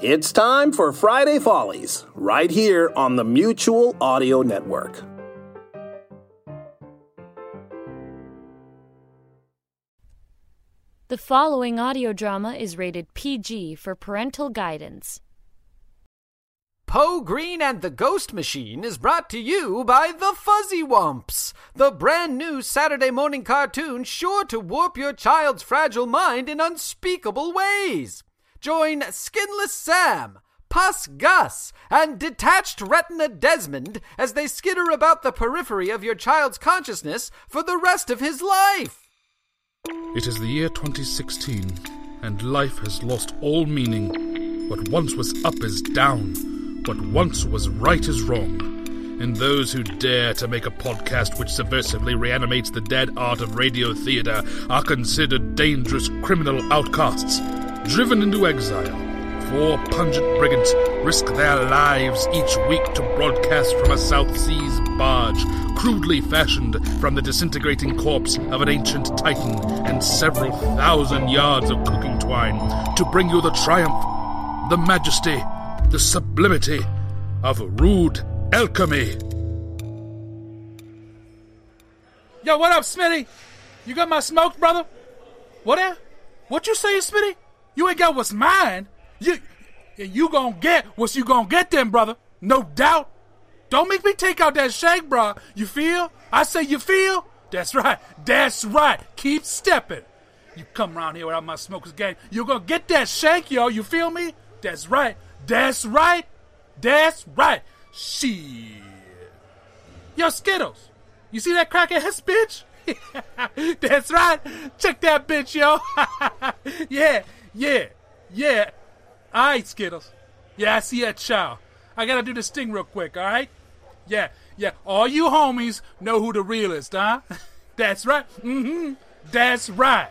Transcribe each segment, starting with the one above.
It's time for Friday Follies, right here on the Mutual Audio Network. The following audio drama is rated PG for parental guidance. Poe Green and the Ghost Machine is brought to you by the Fuzzy Wumps, the brand new Saturday morning cartoon sure to warp your child's fragile mind in unspeakable ways. Join Skinless Sam, Pus Gus, and Detached Retina Desmond as they skitter about the periphery of your child's consciousness for the rest of his life. It is the year 2016, and life has lost all meaning. What once was up is down. What once was right is wrong. And those who dare to make a podcast which subversively reanimates the dead art of radio theater are considered dangerous criminal outcasts, driven into exile. Four pungent brigands risk their lives each week to broadcast from a South Seas barge, crudely fashioned from the disintegrating corpse of an ancient titan and several thousand yards of cooking twine, to bring you the triumph, the majesty, the sublimity of rude alchemy. Yo, what up, Smitty? You got my smoke, brother? What? What you say, Smitty? You ain't got what's mine. You, you gonna get what you gonna get then, brother. No doubt. Don't make me take out that shank, bro. You feel? I say you feel? That's right. That's right. Keep stepping. You come around here without my smokers gang, you're gonna get that shank, yo. You feel me? That's right. That's right. That's right. Shit. Yo, Skittles. You see that crack ass bitch? That's right. Check that bitch, yo. yeah, yeah, yeah. Alright, Skittles. Yeah, I see that chow. I gotta do this thing real quick, alright? Yeah, yeah. All you homies know who the real is, huh? That's right. Mm-hmm. That's right.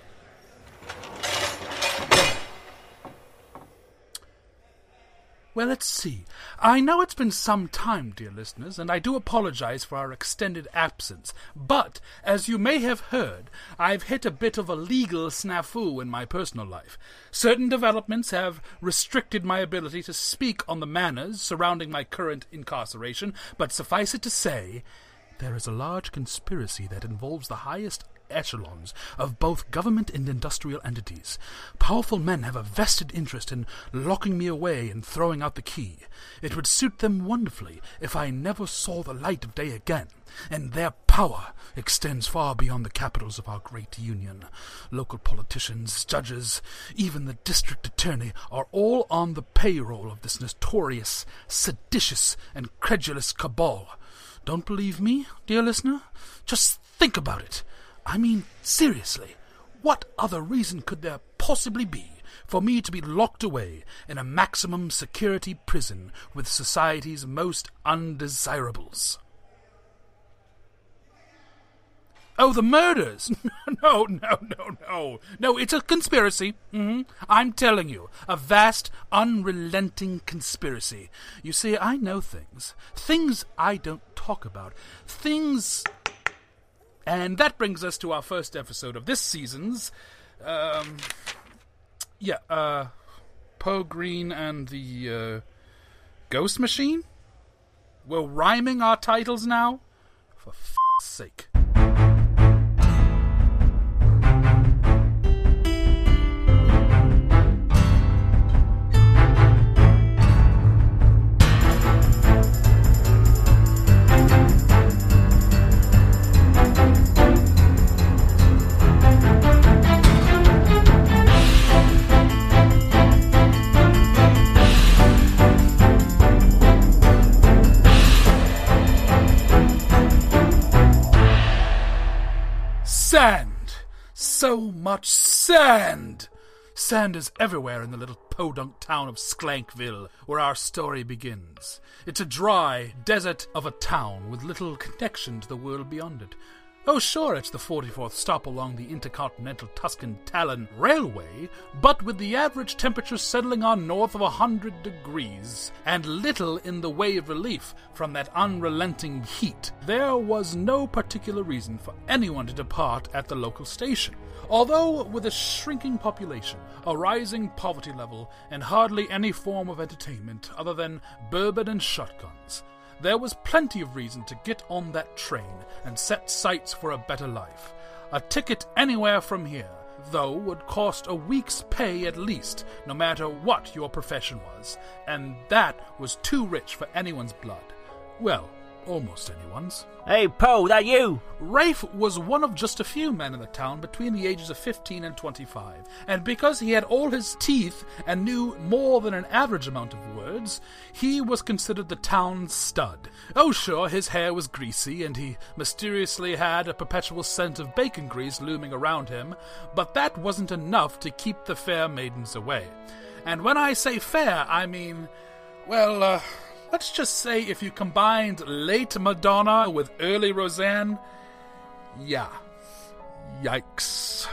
Well, let's see. I know it's been some time, dear listeners, and I do apologize for our extended absence. But, as you may have heard, I've hit a bit of a legal snafu in my personal life. Certain developments have restricted my ability to speak on the manners surrounding my current incarceration, but suffice it to say, there is a large conspiracy that involves the highest echelons of both government and industrial entities. Powerful men have a vested interest in locking me away and throwing out the key. It would suit them wonderfully if I never saw the light of day again, and their power extends far beyond the capitals of our great union. Local politicians, judges, even the district attorney are all on the payroll of this notorious, seditious, and credulous cabal. Don't believe me, dear listener? Just think about it. I mean, seriously, what other reason could there possibly be for me to be locked away in a maximum security prison with society's most undesirables? Oh, the murders! No, no, no, no. No, it's a conspiracy. Mm-hmm. I'm telling you, a vast, unrelenting conspiracy. You see, I know things. Things I don't talk about. Things and that brings us to our first episode of this season's. Um, yeah, uh, Poe Green and the uh, Ghost Machine? We're rhyming our titles now? For f sake. So much sand! Sand is everywhere in the little podunk town of Sklankville, where our story begins. It's a dry desert of a town with little connection to the world beyond it. Oh, sure, it's the 44th stop along the Intercontinental Tuscan Talon Railway, but with the average temperature settling on north of a 100 degrees, and little in the way of relief from that unrelenting heat, there was no particular reason for anyone to depart at the local station. Although, with a shrinking population, a rising poverty level, and hardly any form of entertainment other than bourbon and shotguns, there was plenty of reason to get on that train and set sights for a better life. A ticket anywhere from here, though, would cost a week's pay at least, no matter what your profession was, and that was too rich for anyone's blood. Well, almost anyone's. Hey, Poe, that you? Rafe was one of just a few men in the town between the ages of 15 and 25, and because he had all his teeth and knew more than an average amount of words, he was considered the town's stud. Oh, sure, his hair was greasy, and he mysteriously had a perpetual scent of bacon grease looming around him, but that wasn't enough to keep the fair maidens away. And when I say fair, I mean, well, uh, Let's just say if you combined late Madonna with early Roseanne, yeah. Yikes.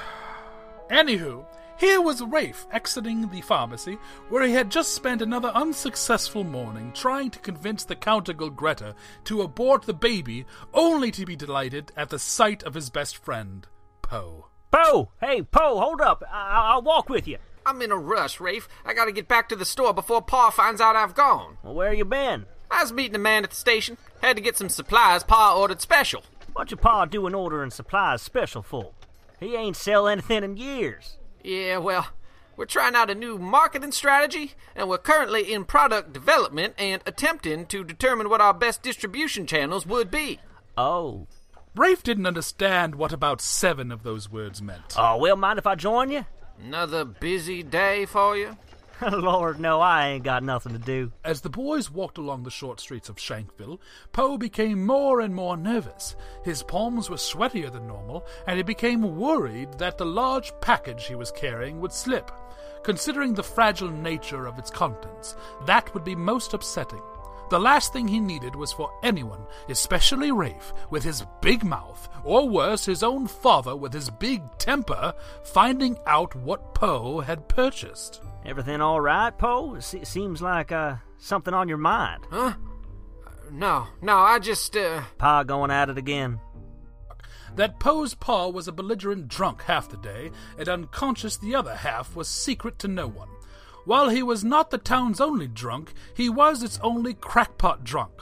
Anywho, here was Rafe exiting the pharmacy, where he had just spent another unsuccessful morning trying to convince the Countergirl Greta to abort the baby, only to be delighted at the sight of his best friend, Poe. Poe! Hey, Poe, hold up. I- I'll walk with you. I'm in a rush, Rafe. I gotta get back to the store before Pa finds out I've gone. Well, where you been? I was meeting a man at the station. Had to get some supplies Pa ordered special. What your pa doing ordering supplies special for? He ain't sell anything in years. Yeah, well, we're trying out a new marketing strategy, and we're currently in product development and attempting to determine what our best distribution channels would be. Oh. Rafe didn't understand what about seven of those words meant. Oh, well, mind if I join you? Another busy day for you? Lord, no, I ain't got nothing to do. As the boys walked along the short streets of Sklankville, Poe became more and more nervous. His palms were sweatier than normal, and he became worried that the large package he was carrying would slip. Considering the fragile nature of its contents, that would be most upsetting. The last thing he needed was for anyone, especially Rafe, with his big mouth, or worse, his own father with his big temper, finding out what Poe had purchased. Everything all right, Poe? Se- seems like uh, something on your mind. Huh? No, no, I just, uh. Pa going at it again. That Poe's pa was a belligerent drunk half the day, and unconscious the other half was secret to no one. While he was not the town's only drunk, he was its only crackpot drunk.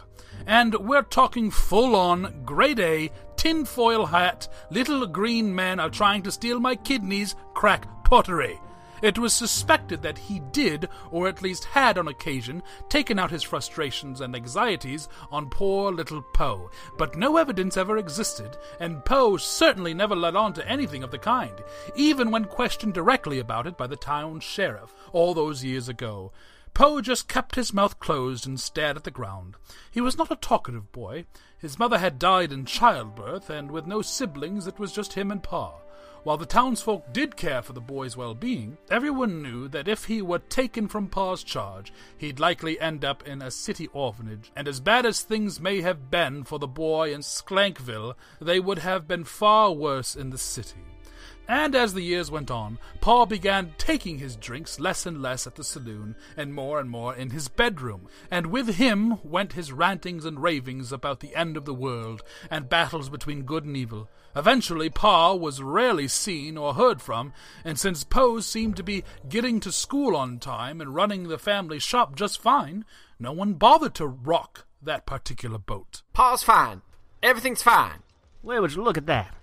And we're talking full on, grade A, tinfoil hat, little green men are trying to steal my kidneys, crack pottery. It was suspected that he did, or at least had on occasion, taken out his frustrations and anxieties on poor little Poe, but no evidence ever existed, and Poe certainly never let on to anything of the kind, even when questioned directly about it by the town sheriff, all those years ago. Poe just kept his mouth closed and stared at the ground. He was not a talkative boy. His mother had died in childbirth, and with no siblings, it was just him and Pa. While the townsfolk did care for the boy's well being, everyone knew that if he were taken from Pa's charge, he'd likely end up in a city orphanage, and as bad as things may have been for the boy in Sklankville, they would have been far worse in the city. And as the years went on, Pa began taking his drinks less and less at the saloon, and more and more in his bedroom, and with him went his rantings and ravings about the end of the world, and battles between good and evil. Eventually, Pa was rarely seen or heard from, and since Poe seemed to be getting to school on time and running the family shop just fine, no one bothered to rock that particular boat. Pa's fine. Everything's fine. Where would you look at that?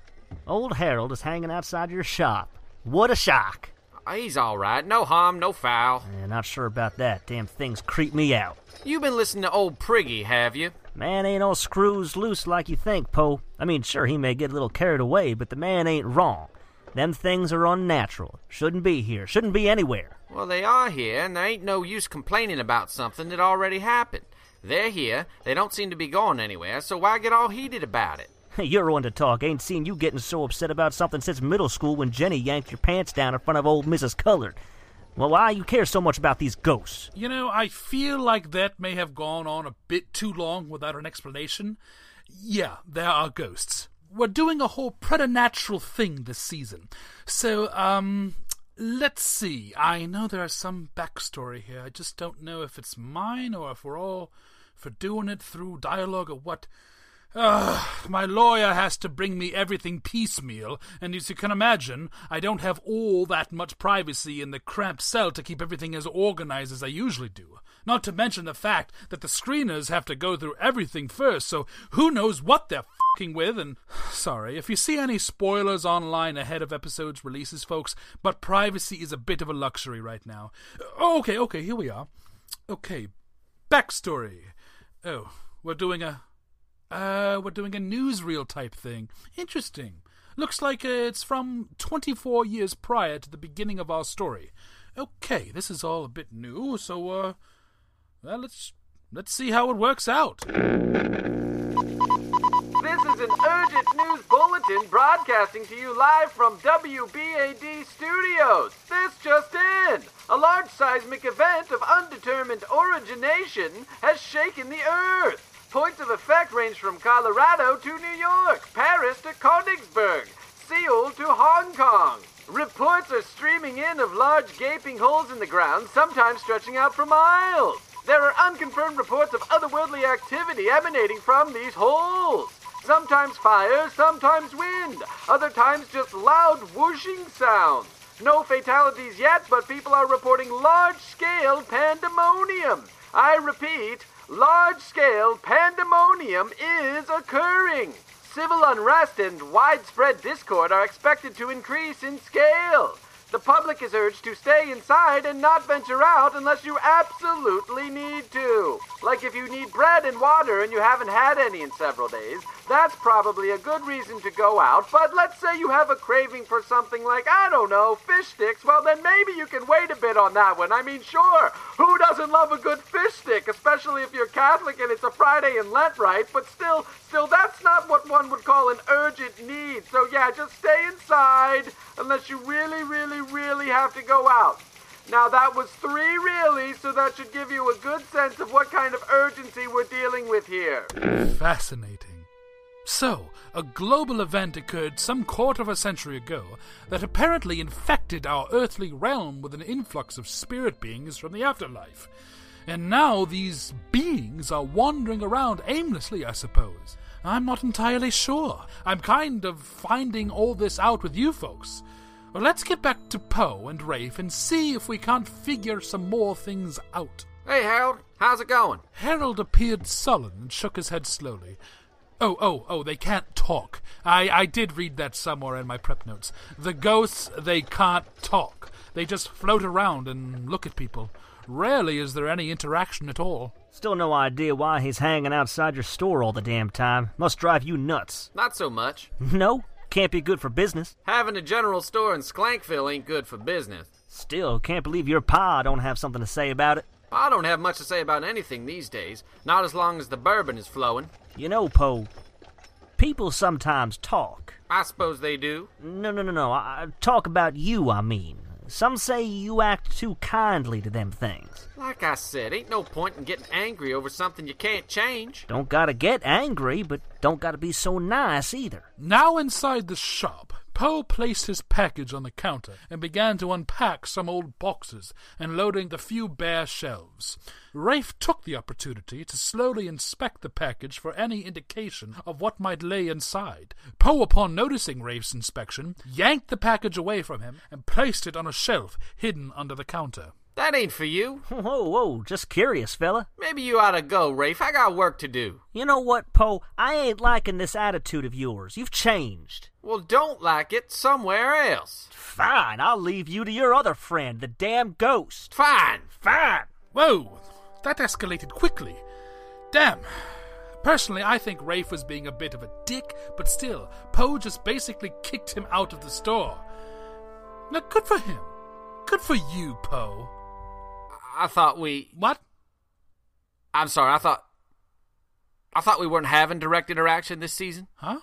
Old Harold is hanging outside your shop. What a shock! Uh, he's all right. No harm, no foul. Yeah, not sure about that. Damn things creep me out. You've been listening to old Priggy, have you? Man ain't all screws loose like you think, Poe. I mean, sure, he may get a little carried away, but the man ain't wrong. Them things are unnatural. Shouldn't be here. Shouldn't be anywhere. Well, they are here, and there ain't no use complaining about something that already happened. They're here. They don't seem to be going anywhere, so why get all heated about it? You're one to talk. Ain't seen you getting so upset about something since middle school when Jenny yanked your pants down in front of old Mrs. Cullard. Well, why you care so much about these ghosts? You know, I feel like that may have gone on a bit too long without an explanation. Yeah, there are ghosts. we're doing a whole preternatural thing this season. So, um, let's see. I know there's some backstory here. I just don't know if it's mine or if we're all for doing it through dialogue or what. Ugh, my lawyer has to bring me everything piecemeal, and as you can imagine, I don't have all that much privacy in the cramped cell to keep everything as organized as I usually do. Not to mention the fact that the screeners have to go through everything first, so who knows what they're fing with, and sorry if you see any spoilers online ahead of episodes releases, folks, but privacy is a bit of a luxury right now. Oh, okay, okay, here we are. Okay, backstory. Oh, we're doing a uh, we're doing a newsreel type thing. Interesting. Looks like it's from 24 years prior to the beginning of our story. Okay, this is all a bit new, so uh, well, let's let's see how it works out. This is an urgent news bulletin broadcasting to you live from WBAD Studios. This just in. A large seismic event of undetermined origination has shaken the earth. Points of effect range from Colorado to New York, Paris to Königsberg, Seoul to Hong Kong. Reports are streaming in of large gaping holes in the ground, sometimes stretching out for miles. There are unconfirmed reports of otherworldly activity emanating from these holes. Sometimes fire, sometimes wind, other times just loud whooshing sounds. No fatalities yet, but people are reporting large scale pandemonium. I repeat, large scale pandemonium is occurring. Civil unrest and widespread discord are expected to increase in scale. The public is urged to stay inside and not venture out unless you absolutely need to. Like if you need bread and water and you haven't had any in several days, that's probably a good reason to go out. But let's say you have a craving for something like, I don't know, fish sticks. Well, then maybe you can wait a bit on that one. I mean, sure, who doesn't love a good fish stick, especially if you're Catholic and it's a Friday in Lent, right? But still, still, that's not what one would call an urgent need. So yeah, just stay inside unless you really, really, really have to go out. Now that was three really, so that should give you a good sense of what kind of urgency we're dealing with here. Fascinating. So, a global event occurred some quarter of a century ago that apparently infected our earthly realm with an influx of spirit beings from the afterlife. And now these beings are wandering around aimlessly, I suppose. I'm not entirely sure. I'm kind of finding all this out with you folks. Well, let's get back to Poe and Rafe and see if we can't figure some more things out. Hey, Harold, how's it going? Harold appeared sullen and shook his head slowly. Oh, oh, oh, they can't talk. I, I did read that somewhere in my prep notes. The ghosts, they can't talk. They just float around and look at people. Rarely is there any interaction at all. Still no idea why he's hanging outside your store all the damn time. Must drive you nuts. Not so much. No? Can't be good for business. Having a general store in Sklankville ain't good for business. Still, can't believe your pa don't have something to say about it. I don't have much to say about anything these days, not as long as the bourbon is flowing. You know, Poe, people sometimes talk. I suppose they do. No, no, no, no. I, talk about you, I mean. Some say you act too kindly to them things. Like I said, ain't no point in getting angry over something you can't change. Don't gotta get angry, but don't gotta be so nice either. Now inside the shop, Poe placed his package on the counter and began to unpack some old boxes and loading the few bare shelves. Rafe took the opportunity to slowly inspect the package for any indication of what might lay inside. Poe, upon noticing Rafe's inspection, yanked the package away from him and placed it on a shelf hidden under the counter. That ain't for you. Whoa, whoa, just curious, fella. Maybe you ought to go, Rafe. I got work to do. You know what, Poe? I ain't liking this attitude of yours. You've changed. Well, don't like it somewhere else. Fine, I'll leave you to your other friend, the damn ghost. Fine, fine. Whoa, that escalated quickly. Damn. Personally, I think Rafe was being a bit of a dick, but still, Poe just basically kicked him out of the store. Now, good for him. Good for you, Poe. I thought we. What? I'm sorry. I thought. I thought we weren't having direct interaction this season. Huh?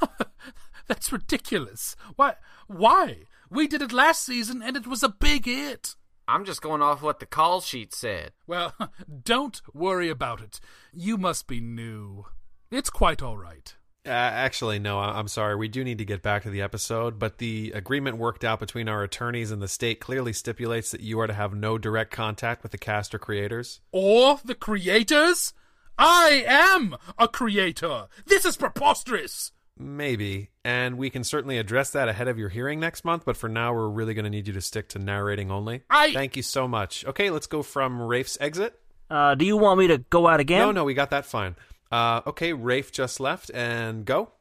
That's ridiculous. Why? Why? We did it last season, and it was a big hit. I'm just going off what the call sheet said. Well, don't worry about it. You must be new. It's quite all right. Uh, actually, no, I- I'm sorry. We do need to get back to the episode, but the agreement worked out between our attorneys and the state clearly stipulates that you are to have no direct contact with the cast or creators. Or the creators? I am a creator! This is preposterous! Maybe. And we can certainly address that ahead of your hearing next month, but for now, we're really going to need you to stick to narrating only. I- Thank you so much. Okay, let's go from Rafe's exit. Uh, do you want me to go out again? No, no, we got that fine. Uh, okay, Rafe just left, and go.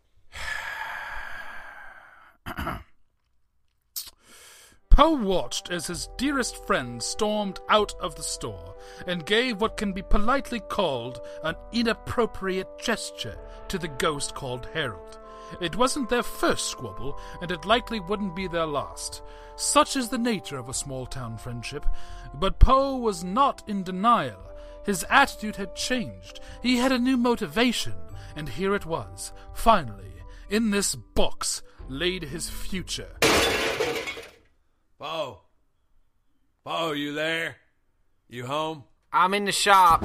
Poe watched as his dearest friend stormed out of the store and gave what can be politely called an inappropriate gesture to the ghost called Harold. It wasn't their first squabble, and it likely wouldn't be their last. Such is the nature of a small town friendship. But Poe was not in denial. His attitude had changed. He had a new motivation, and here it was. Finally, in this box laid his future. Bo. Bo, you there? You home? I'm in the shop.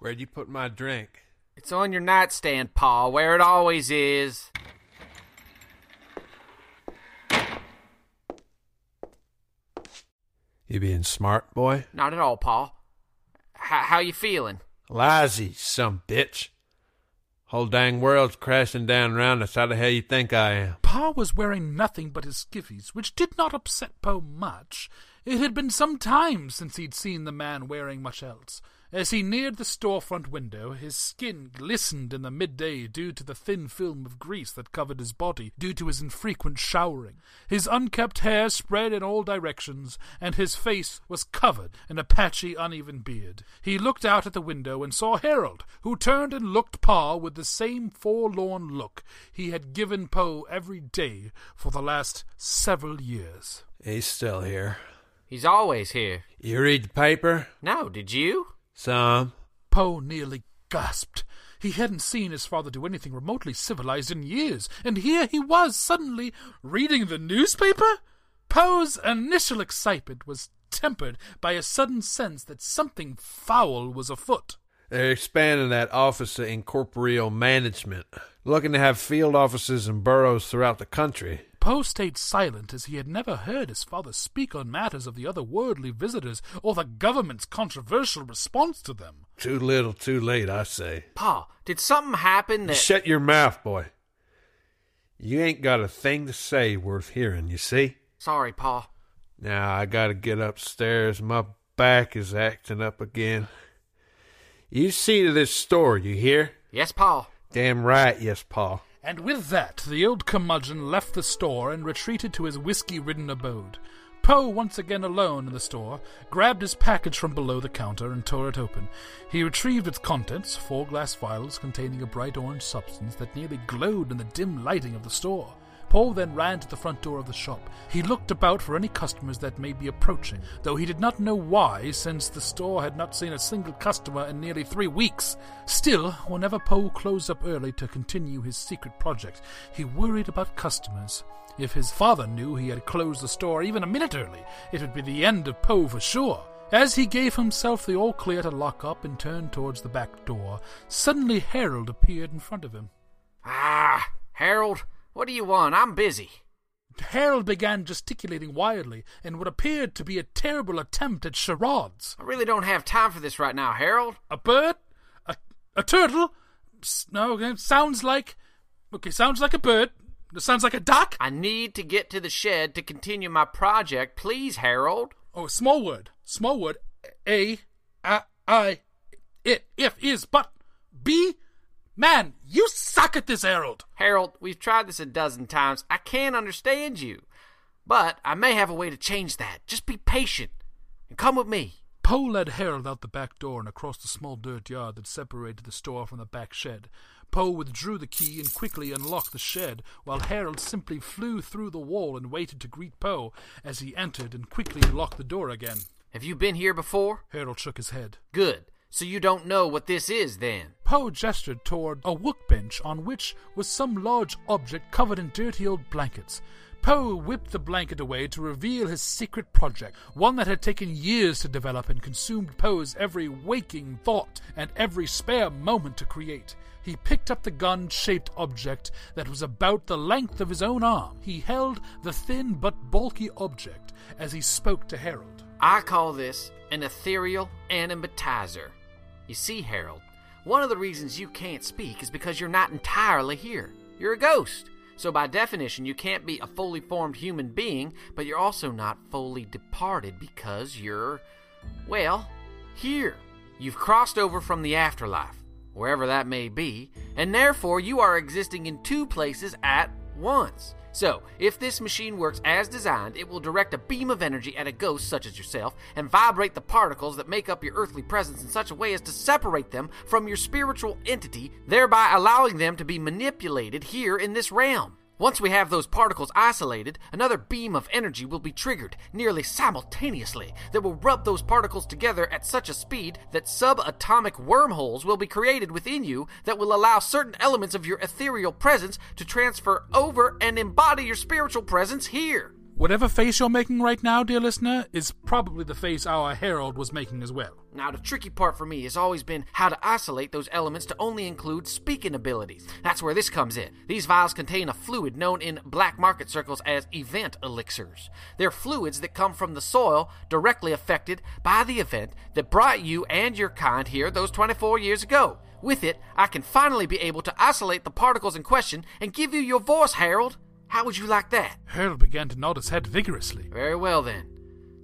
Where'd you put my drink? It's on your nightstand, Pa, where it always is. You being smart, boy? Not at all, Pa. H- how you feeling? Lazy, some bitch. Whole dang world's crashing down around us. How the hell you think I am? Pa was wearing nothing but his skivvies, which did not upset Poe much. It had been some time since he'd seen the man wearing much else. As he neared the storefront window, his skin glistened in the midday due to the thin film of grease that covered his body due to his infrequent showering. His unkempt hair spread in all directions, and his face was covered in a patchy, uneven beard. He looked out at the window and saw Harold, who turned and looked Pa with the same forlorn look he had given Poe every day for the last several years. He's still here. He's always here. You read the paper? No, did you? Some. Poe nearly gasped. He hadn't seen his father do anything remotely civilized in years, and here he was suddenly reading the newspaper? Poe's initial excitement was tempered by a sudden sense that something foul was afoot. They're expanding that Office of Incorporeal Management, looking to have field offices in boroughs throughout the country. Poe stayed silent as he had never heard his father speak on matters of the otherworldly visitors or the government's controversial response to them. Too little, too late, I say. Pa, did something happen that. Shut your mouth, boy. You ain't got a thing to say worth hearing, you see? Sorry, Pa. Now I gotta get upstairs. My back is acting up again. You see to this store, you hear? Yes, Pa. Damn right, yes, Pa. And with that, the old curmudgeon left the store and retreated to his whiskey ridden abode. Poe, once again alone in the store, grabbed his package from below the counter and tore it open. He retrieved its contents, four glass vials containing a bright orange substance that nearly glowed in the dim lighting of the store. Poe then ran to the front door of the shop. He looked about for any customers that may be approaching, though he did not know why, since the store had not seen a single customer in nearly three weeks. Still, whenever Poe closed up early to continue his secret project, he worried about customers. If his father knew he had closed the store even a minute early, it would be the end of Poe for sure. As he gave himself the all clear to lock up and turn towards the back door, suddenly Harold appeared in front of him. Ah, Harold, what do you want? I'm busy. Harold began gesticulating wildly in what appeared to be a terrible attempt at charades. I really don't have time for this right now, Harold. A bird? A, a turtle? No, okay, sounds like. Okay, sounds like a bird. It Sounds like a duck? I need to get to the shed to continue my project. Please, Harold. Oh, small word. Small word. A, I, I, it, if, is, but, B. Man, you suck at this, Harold. Harold, we've tried this a dozen times. I can't understand you. But I may have a way to change that. Just be patient and come with me. Poe led Harold out the back door and across the small dirt yard that separated the store from the back shed. Poe withdrew the key and quickly unlocked the shed, while Harold simply flew through the wall and waited to greet Poe as he entered and quickly locked the door again. Have you been here before? Harold shook his head. Good. So you don't know what this is then? Poe gestured toward a workbench on which was some large object covered in dirty old blankets. Poe whipped the blanket away to reveal his secret project, one that had taken years to develop and consumed Poe's every waking thought and every spare moment to create. He picked up the gun shaped object that was about the length of his own arm. He held the thin but bulky object as he spoke to Harold. I call this an ethereal animatizer. You see, Harold, one of the reasons you can't speak is because you're not entirely here. You're a ghost. So, by definition, you can't be a fully formed human being, but you're also not fully departed because you're, well, here. You've crossed over from the afterlife, wherever that may be, and therefore you are existing in two places at once. So, if this machine works as designed, it will direct a beam of energy at a ghost such as yourself and vibrate the particles that make up your earthly presence in such a way as to separate them from your spiritual entity, thereby allowing them to be manipulated here in this realm. Once we have those particles isolated, another beam of energy will be triggered nearly simultaneously that will rub those particles together at such a speed that subatomic wormholes will be created within you that will allow certain elements of your ethereal presence to transfer over and embody your spiritual presence here. Whatever face you're making right now, dear listener, is probably the face our Harold was making as well. Now, the tricky part for me has always been how to isolate those elements to only include speaking abilities. That's where this comes in. These vials contain a fluid known in black market circles as event elixirs. They're fluids that come from the soil directly affected by the event that brought you and your kind here those 24 years ago. With it, I can finally be able to isolate the particles in question and give you your voice, Harold. How would you like that? Harold began to nod his head vigorously. Very well then.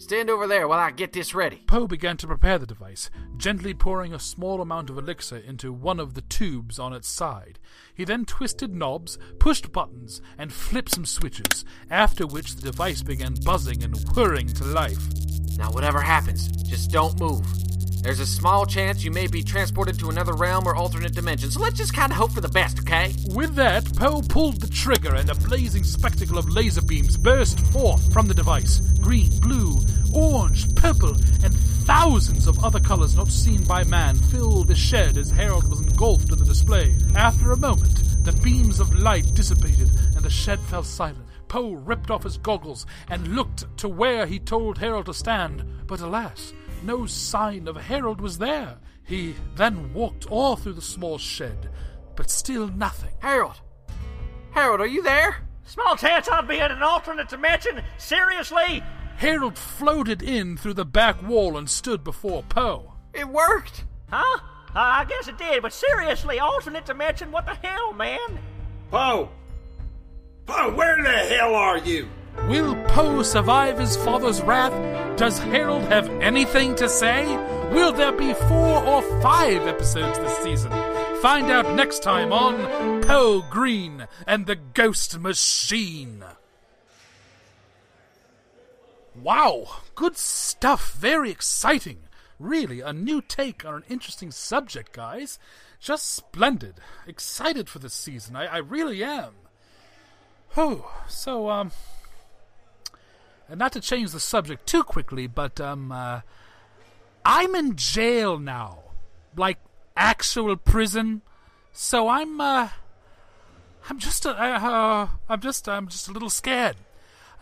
Stand over there while I get this ready. Poe began to prepare the device, gently pouring a small amount of elixir into one of the tubes on its side. He then twisted knobs, pushed buttons, and flipped some switches, after which the device began buzzing and whirring to life. Now, whatever happens, just don't move. There's a small chance you may be transported to another realm or alternate dimension, so let's just kind of hope for the best, okay? With that, Poe pulled the trigger and a blazing spectacle of laser beams burst forth from the device. Green, blue, orange, purple, and thousands of other colors not seen by man filled the shed as Harold was engulfed in the display. After a moment, the beams of light dissipated and the shed fell silent. Poe ripped off his goggles and looked to where he told Harold to stand, but alas, no sign of Harold was there. He then walked all through the small shed, but still nothing. Harold! Harold, are you there? Small chance I'll be in an alternate dimension. Seriously? Harold floated in through the back wall and stood before Poe. It worked! Huh? Uh, I guess it did, but seriously, alternate dimension? What the hell, man? Poe! Poe, where the hell are you? Will Poe survive his father's wrath? Does Harold have anything to say? Will there be four or five episodes this season? Find out next time on Poe Green and the Ghost Machine. Wow, good stuff. Very exciting. Really, a new take on an interesting subject, guys. Just splendid. Excited for this season. I, I really am. Whew. So, um, and not to change the subject too quickly, but um, uh, I'm in jail now, like actual prison. So I'm, uh, I'm just, uh, uh, I'm just, I'm just a little scared.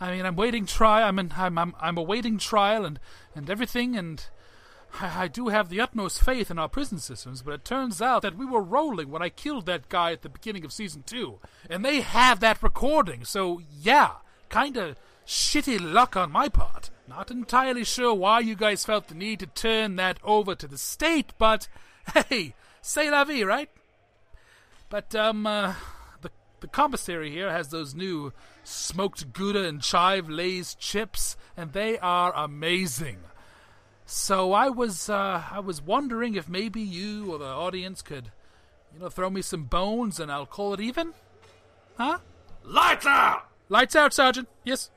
I mean, I'm waiting trial. I'm, in, I'm, I'm, I'm awaiting trial and and everything, and I, I do have the utmost faith in our prison systems. But it turns out that we were rolling when I killed that guy at the beginning of season two, and they have that recording. So yeah, kind of shitty luck on my part. Not entirely sure why you guys felt the need to turn that over to the state, but hey, say la vie, right? But um, uh, the the commissary here has those new smoked Gouda and chive Lay's chips, and they are amazing. So I was uh, I was wondering if maybe you or the audience could, you know, throw me some bones and I'll call it even. Huh? Lights out! Lights out, Sergeant. Yes.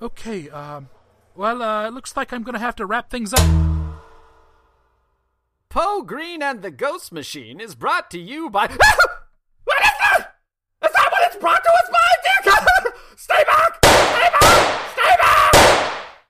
Okay. Um. Well, uh, it looks like I'm gonna have to wrap things up. Poe Green and the Ghost Machine is brought to you by. what is that? Is that what it's brought to us by, Dick? Stay back! Stay back! Stay back!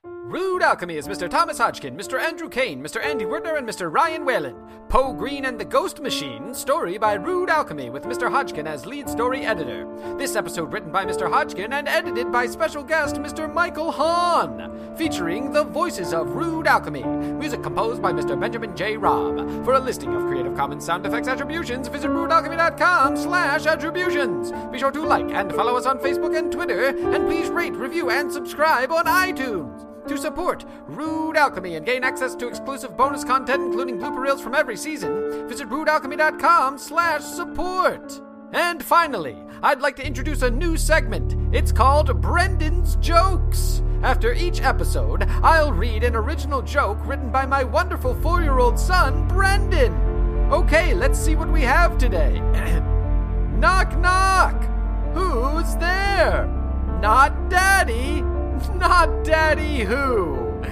Rude Alchemy is Mr. Thomas Hodgkin, Mr. Andrew Kane, Mr. Andy Wertner, and Mr. Ryan Whalen. Poe Green and the Ghost Machine, story by Rude Alchemy, with Mr. Hodgkin as lead story editor. This episode written by Mr. Hodgkin and edited by special guest Mr. Michael Hahn, featuring the voices of Rude Alchemy. Music composed by Mr. Benjamin J. Robb. For a listing of Creative Commons sound effects attributions, visit rudealchemy.com slash attributions. Be sure to like and follow us on Facebook and Twitter, and please rate, review, and subscribe on iTunes. To support Rude Alchemy and gain access to exclusive bonus content, including blooper reels from every season, visit rudealchemy.com slash support. And finally, I'd like to introduce a new segment. It's called Brendan's Jokes. After each episode, I'll read an original joke written by my wonderful four year old son, Brendan. Okay, let's see what we have today. knock, knock. Who's there? Not Daddy. Not Daddy Who.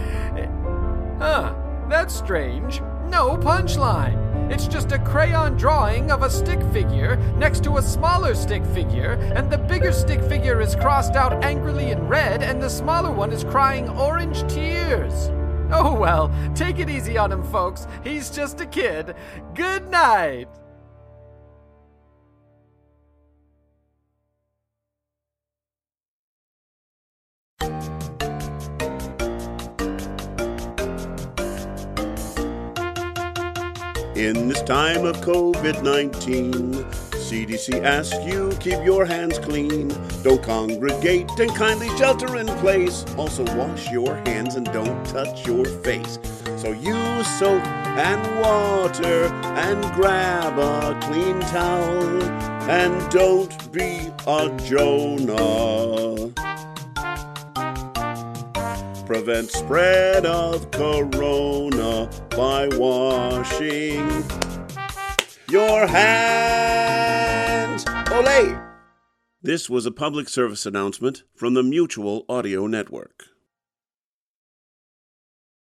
Huh, that's strange. No punchline. It's just a crayon drawing of a stick figure next to a smaller stick figure, and the bigger stick figure is crossed out angrily in red, and the smaller one is crying orange tears. Oh well, take it easy on him, folks. He's just a kid. Good night. In this time of COVID 19, CDC asks you keep your hands clean. Don't congregate and kindly shelter in place. Also, wash your hands and don't touch your face. So use soap and water and grab a clean towel. And don't be a Jonah. Prevent spread of corona by washing your hands. Olay! This was a public service announcement from the Mutual Audio Network.